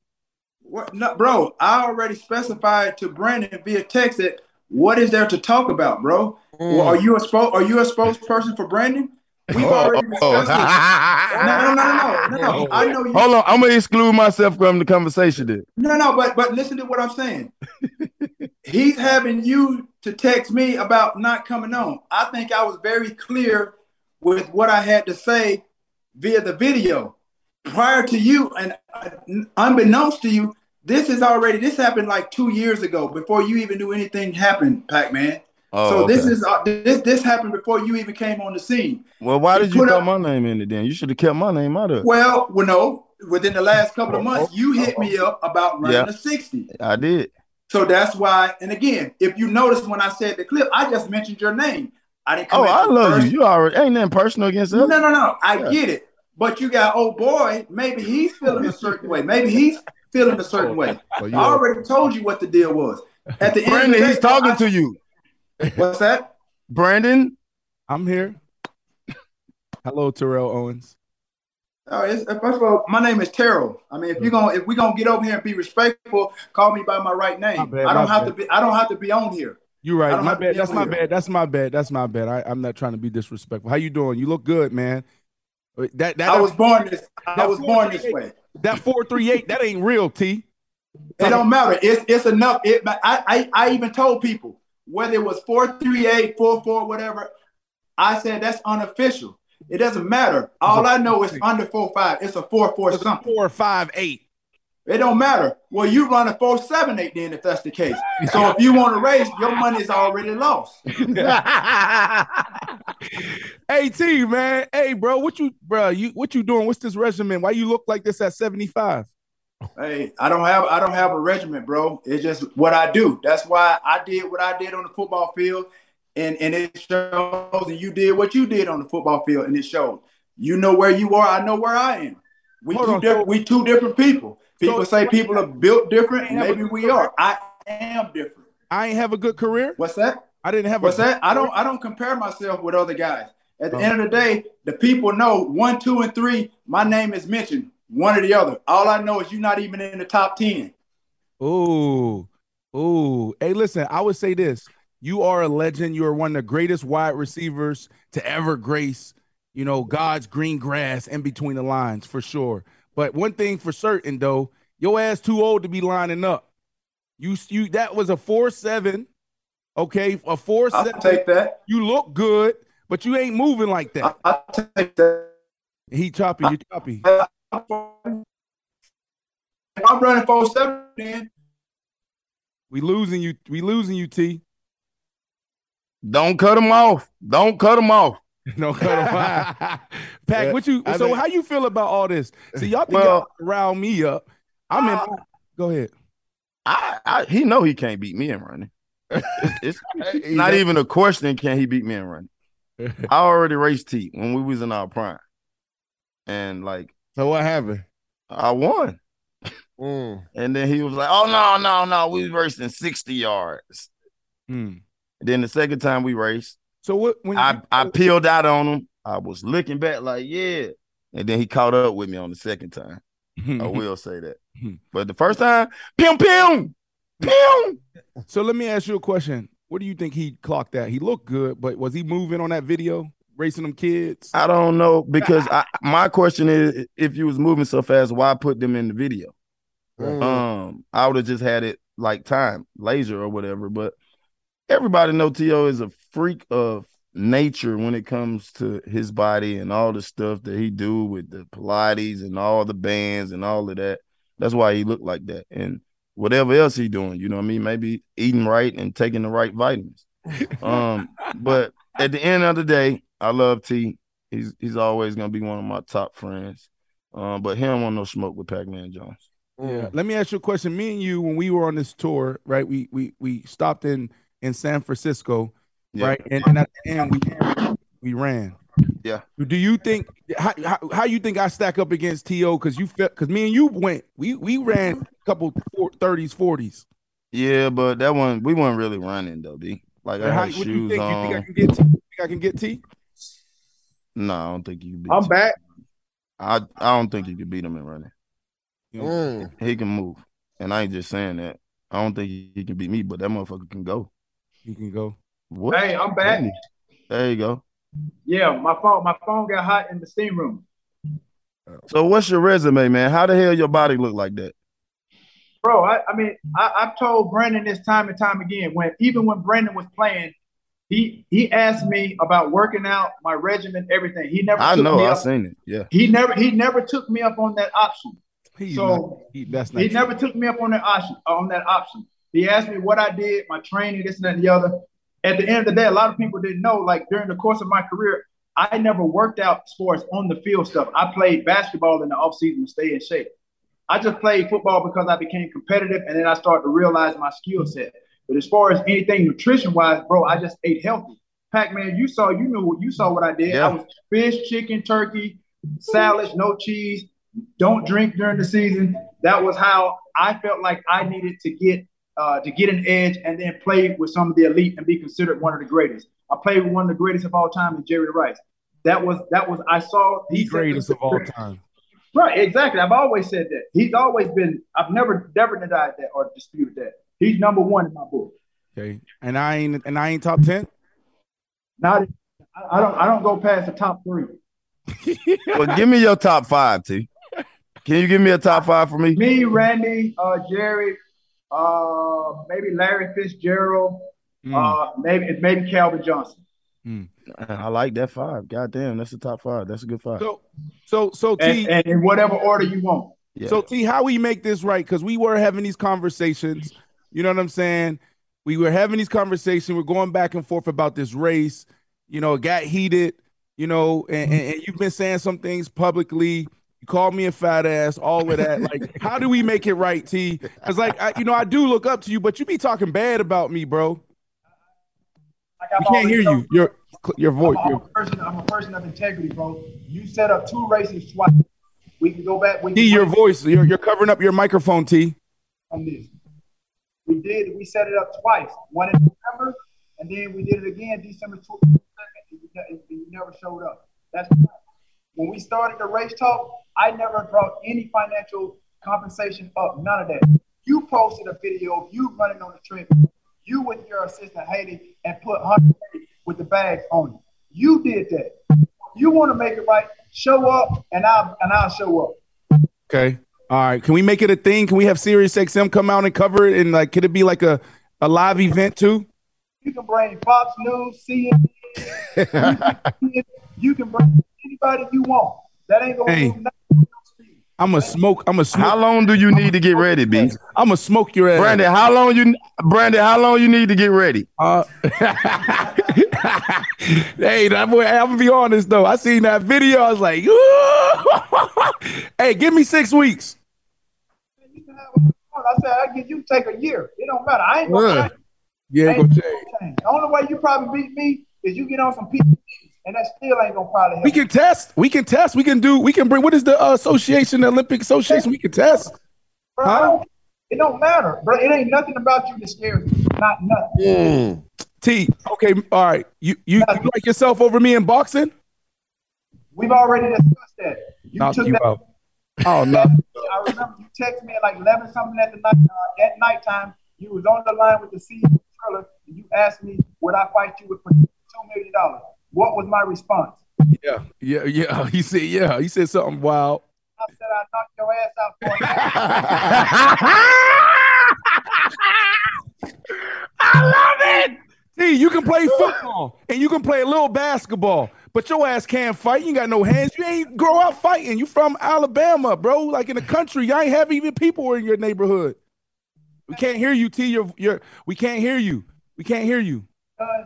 What, no, bro, I already specified to Brandon via text that what is there to talk about, bro? Mm. Well, are you a spokes are you a spokesperson for Brandon? We've Oh, already oh. discussed it. No, no, no, no, no, no. I know you. Hold on, I'm gonna exclude myself from the conversation. Then No, no, but but listen to what I'm saying. He's having you to text me about not coming on. I think I was very clear with what I had to say via the video. Prior to you, and uh, unbeknownst to you, this is already this happened like two years ago before you even knew anything happened, Pac-Man. Oh, so this is uh, this this happened before you even came on the scene. well, why did you put throw my name in it? Then you should have kept my name out of it. Well, well, no. Within the last couple of months, you hit me up about running Yeah. a 60. I did. So that's why, and again, if you notice when I said the clip, I just mentioned your name. I didn't come Oh, I love you. You already ain't nothing personal against No, us. no, no. No. I Yeah. get it. But you got, oh boy, maybe he's feeling a certain way. Maybe he's feeling a certain oh. way. So I already told you what the deal was. At the end Brandon, the day, he's talking I- to you. What's that? Brandon, I'm here. Hello, Terrell Owens. Oh, it's, uh, first of all, my name is Terrell. I mean, if you're gonna if we're gonna get over here and be respectful, call me by my right name. My bad, I don't have bad. to be I don't have to be on here. You're right. My bad. That's my here. bad. That's my bad. That's my bad. I, I'm not trying to be disrespectful. How you doing? You look good, man. That that I was born this I was born this 438 way. That four three eight. That ain't real, T. It don't matter. It's it's enough. It, I, I I even told people whether it was 438, 44, whatever. I said that's unofficial. It doesn't matter. All I know is under four five. It's a four four something. Four five eight. It don't matter. Well, you run a four seven eight then if that's the case. So if you want to race, your money is already lost. hey T, man. Hey, bro. What you, bro? You what you doing? What's this regimen? Why you look like this at seventy five? Hey, I don't have I don't have a regiment, bro. It's just what I do. That's why I did what I did on the football field, and and it shows. And you did what you did on the football field, and it showed. You know where you are. I know where I am. We Hold two on, different. so- we two different people. People so- say people are built different. ain't have a Maybe we career? are. I am different. I ain't have a good career. What's that? I didn't have What's a that? I don't I don't compare myself with other guys. At the oh. end of the day, the people know one, two, and three. My name is mentioned, one or the other. All I know is you're not even in the top ten. Ooh, ooh. Hey, listen, I would say this. You are a legend. You are one of the greatest wide receivers to ever grace, you know, God's green grass in between the lines for sure. But one thing for certain though, your ass too old to be lining up. You you that was a four seven, okay, a four I'll seven. take that. You look good, but you ain't moving like that. I'll take that. He choppy, you choppy. If I'm running four seven, then We losing you. We losing you, T. Don't cut him off. Don't cut him off. no cut him off. Pac, what you? I so think- how you feel about all this? See, y'all think Well- y'all round me up. I'm in. Uh, Go ahead. I, I he know he can't beat me in running. It's, it's not even a question. Can he beat me in running? I already raced T when we was in our prime, and like So what happened? I won. Mm. And then he was like, "Oh no, no, no, we was racing sixty yards." Hmm. Then the second time we raced, So what? When I you, I peeled out on him. I was looking back like, "Yeah," and then he caught up with me on the second time. I will say that. But the first time, pim pim, pim. So let me ask you a question. What do you think he clocked that? He looked good, but was he moving on that video, racing them kids? I don't know because I, my question is, if you was moving so fast, why put them in the video? Mm. Um, I would have just had it like time, laser or whatever. But everybody know T.O. is a freak of nature when it comes to his body and all the stuff that he do with the Pilates and all the bands and all of that. That's why he looked like that. And whatever else he doing, you know what I mean? Maybe eating right and taking the right vitamins. Um, but at the end of the day, I love T. He's he's always gonna be one of my top friends. Um, but he don't want no smoke with Pac-Man Jones. Yeah. Let me ask you a question. Me and you, when we were on this tour, right? We we we stopped in in San Francisco, Yeah. right? And, and at the end, we we ran. Yeah. Do you think how how, how you think I stack up against T.O.? Because you felt because me and you went we we ran a couple thirties forties. Yeah, but that one we weren't really running though, B. Like I How, had what do you shoes think? You on. think I can get? T? You think I can get T? No, I don't think you beat. I'm T. back. I I don't think you can beat him in running. Mm. He can move, and I ain't just saying that. I don't think he can beat me, but that motherfucker can go. He can go. What? Hey, I'm back. There you go. Yeah, my phone my phone got hot in the steam room. So what's your resume, man? How the hell your body look like that? Bro, I, I mean, I, I've told Brandon this time and time again. When even when Brandon was playing, he he asked me about working out, my regimen, everything. He never. I took know, me I up- seen it. Yeah. He never he never took me up on that option. He's so not, he, that's not he true. never took me up on that option. On that option, he asked me what I did, my training, this and that and the other. At the end of the day, a lot of people didn't know. Like during the course of my career, I never worked out as far as on the field stuff. I played basketball in the offseason to stay in shape. I just played football because I became competitive, and then I started to realize my skill set. But as far as anything nutrition wise, bro, I just ate healthy. Pac Man, you saw, you knew what you saw what I did. Yeah. I was fish, chicken, turkey, salads, no cheese. Don't drink during the season. That was how I felt like I needed to get uh, to get an edge and then play with some of the elite and be considered one of the greatest. I played with one of the greatest of all time, in Jerry Rice. That was that was I saw the greatest of all time. Right, exactly. I've always said that. He's always been. I've never never denied that or disputed that. He's number one in my book. Okay, and I ain't and I ain't top ten. Not, I I don't. I don't go past the top three. well, give me your top five, T. Can you give me a top five for me? Me, Randy, uh, Jerry, uh, maybe Larry Fitzgerald, Hmm. uh, maybe maybe Calvin Johnson. I like that five. God damn, that's the top five. That's a good five. So, so, so T, And, and in whatever order you want. Yeah. So T, how we make this right? Because we were having these conversations. You know what I'm saying? We were having these conversations. We're going back and forth about this race. You know, it got heated. You know, and, and, and you've been saying some things publicly. You called me a fat ass, all of that. Like, how do we make it right, T? Because, like, I, you know, I do look up to you, but you be talking bad about me, bro. Like We I've can't hear you. Your your voice. I'm, your- a person, I'm a person of integrity, bro. You set up two races twice. We can go back. We can T, your voice. You're, you're covering up your microphone, T. on this. We did. We set it up twice. One in November, and then we did it again December 22nd. and you never showed up. That's when we started the race talk. I never brought any financial compensation up. None of that. You posted a video of you running on the trip, You with your assistant Haiti and put 100 with the bags on it. You did that. You want to make it right? Show up, and I'll and I'll show up. Okay. All right. Can we make it a thing? Can we have Sirius XM come out and cover it? And like, could it be like a, a live event too? You can bring Fox News, CNN. you can bring anybody you want. That ain't gonna Hey. do nothing. I'm a smoke. I'm a smoke. How long do you need to get ready, B? I'm gonna smoke your ass. Brandon, how long you Brandon, how long you need to get ready? Uh, hey, that boy, I'm gonna be honest though. I seen that video. I was like, hey, give me six weeks. I said I give you take a year. It don't matter. I ain't gonna Yeah. change. Yeah, Ain't go gonna change. change. The only way you probably beat me is you get on some people, and that still ain't gonna probably help. We can test. We can test. We can do. We can bring. What is the uh, association? The Olympic Association. We can test. Bro, I don't- It don't matter, bro. It ain't nothing about you that scares me. Not nothing. T. Okay. All right. You you, you like yourself over me in boxing? We've already discussed that. You Knock took you that. out. Oh no. I remember you texted me at like eleven something at the night uh, at nighttime. You was on the line with the CEO of Triller, and you asked me would I fight you with for two million dollars. What was my response? Yeah. Yeah. Yeah. He said. Yeah. He said something wild. I said I knocked your ass out for I love it. T, you can play football and you can play a little basketball, but your ass can't fight. You ain't got no hands. You ain't grow up fighting. You from Alabama, bro. Like in the country, y'all ain't have even people in your neighborhood. We can't hear you, T. You're, you're, we can't hear you. We can't hear you. Uh,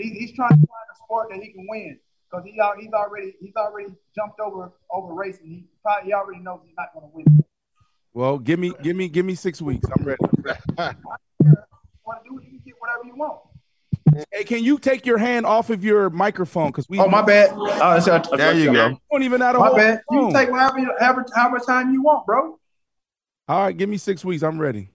he, he's trying to find a sport that he can win because he he's already he's already jumped over over racing. He probably he already knows he's not going to win. Well, give me, give me, give me six weeks. I'm ready. Want to do it? You can get whatever you want. Hey, can you take your hand off of your microphone? Because we. Oh, my bad. Oh, that's- that's- There you go. You don't even know how to My bad. the You can take whatever, you- however, however time you want, bro. All right, give me six weeks. I'm ready.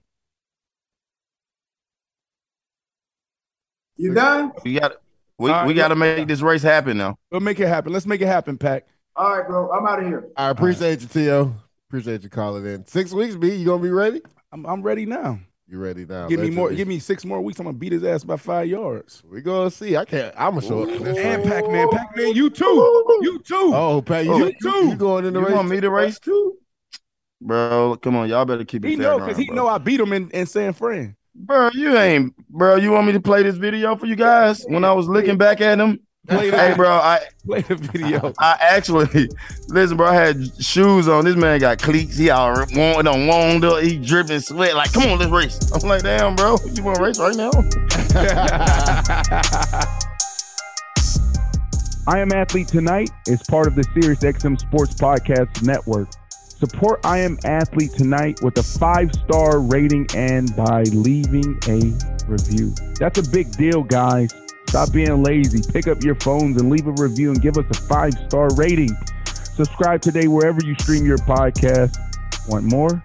You done? We got we, All right, we got to make this race happen now. We'll make it happen. Let's make it happen, Pac. All right, bro. I'm out of here. I appreciate you, Tio. Appreciate you calling in. Six weeks, B. You gonna be ready? I'm, I'm ready now. You ready now? Give me more. Give me six more weeks. I'm gonna beat his ass by five yards. We gonna see. I can't. I'm gonna show up. And race. Pac Man, Pac Man, you too. You too. Oh, Pat, you, You you, too. you going in the race? You race? want me to race too? Bro, come on, y'all better keep it he fair know because he bro. know I beat him in, in San Fran. Bro, you ain't, bro. You want me to play this video for you guys? When I was looking back at him, Play the, hey, bro, I, play the video. I actually listen, bro. I had shoes on. This man got cleats. He all warmed, on warmed up. He dripping sweat. Like, come on, let's race. I'm like, damn, bro, you want to race right now? I Am Athlete Tonight is part of the Sirius XM Sports Podcast Network. Support I Am Athlete Tonight with a five star rating and by leaving a review. That's a big deal, guys. Stop being lazy. Pick up your phones and leave a review and give us a five star rating. Subscribe today wherever you stream your podcast. Want more?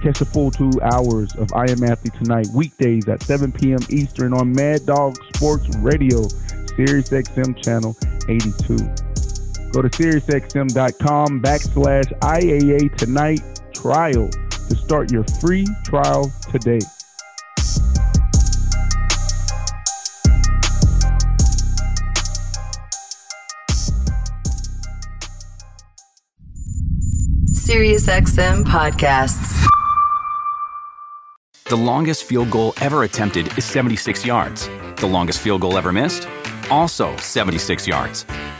Catch the full two hours of I Am Athlete Tonight weekdays at 7 p.m. Eastern on Mad Dog Sports Radio, Sirius XM channel 82. Go to SiriusXM.com backslash IAA Tonight trial to start your free trial today. SiriusXM podcasts. The longest field goal ever attempted is 76 yards. The longest field goal ever missed? Also 76 yards.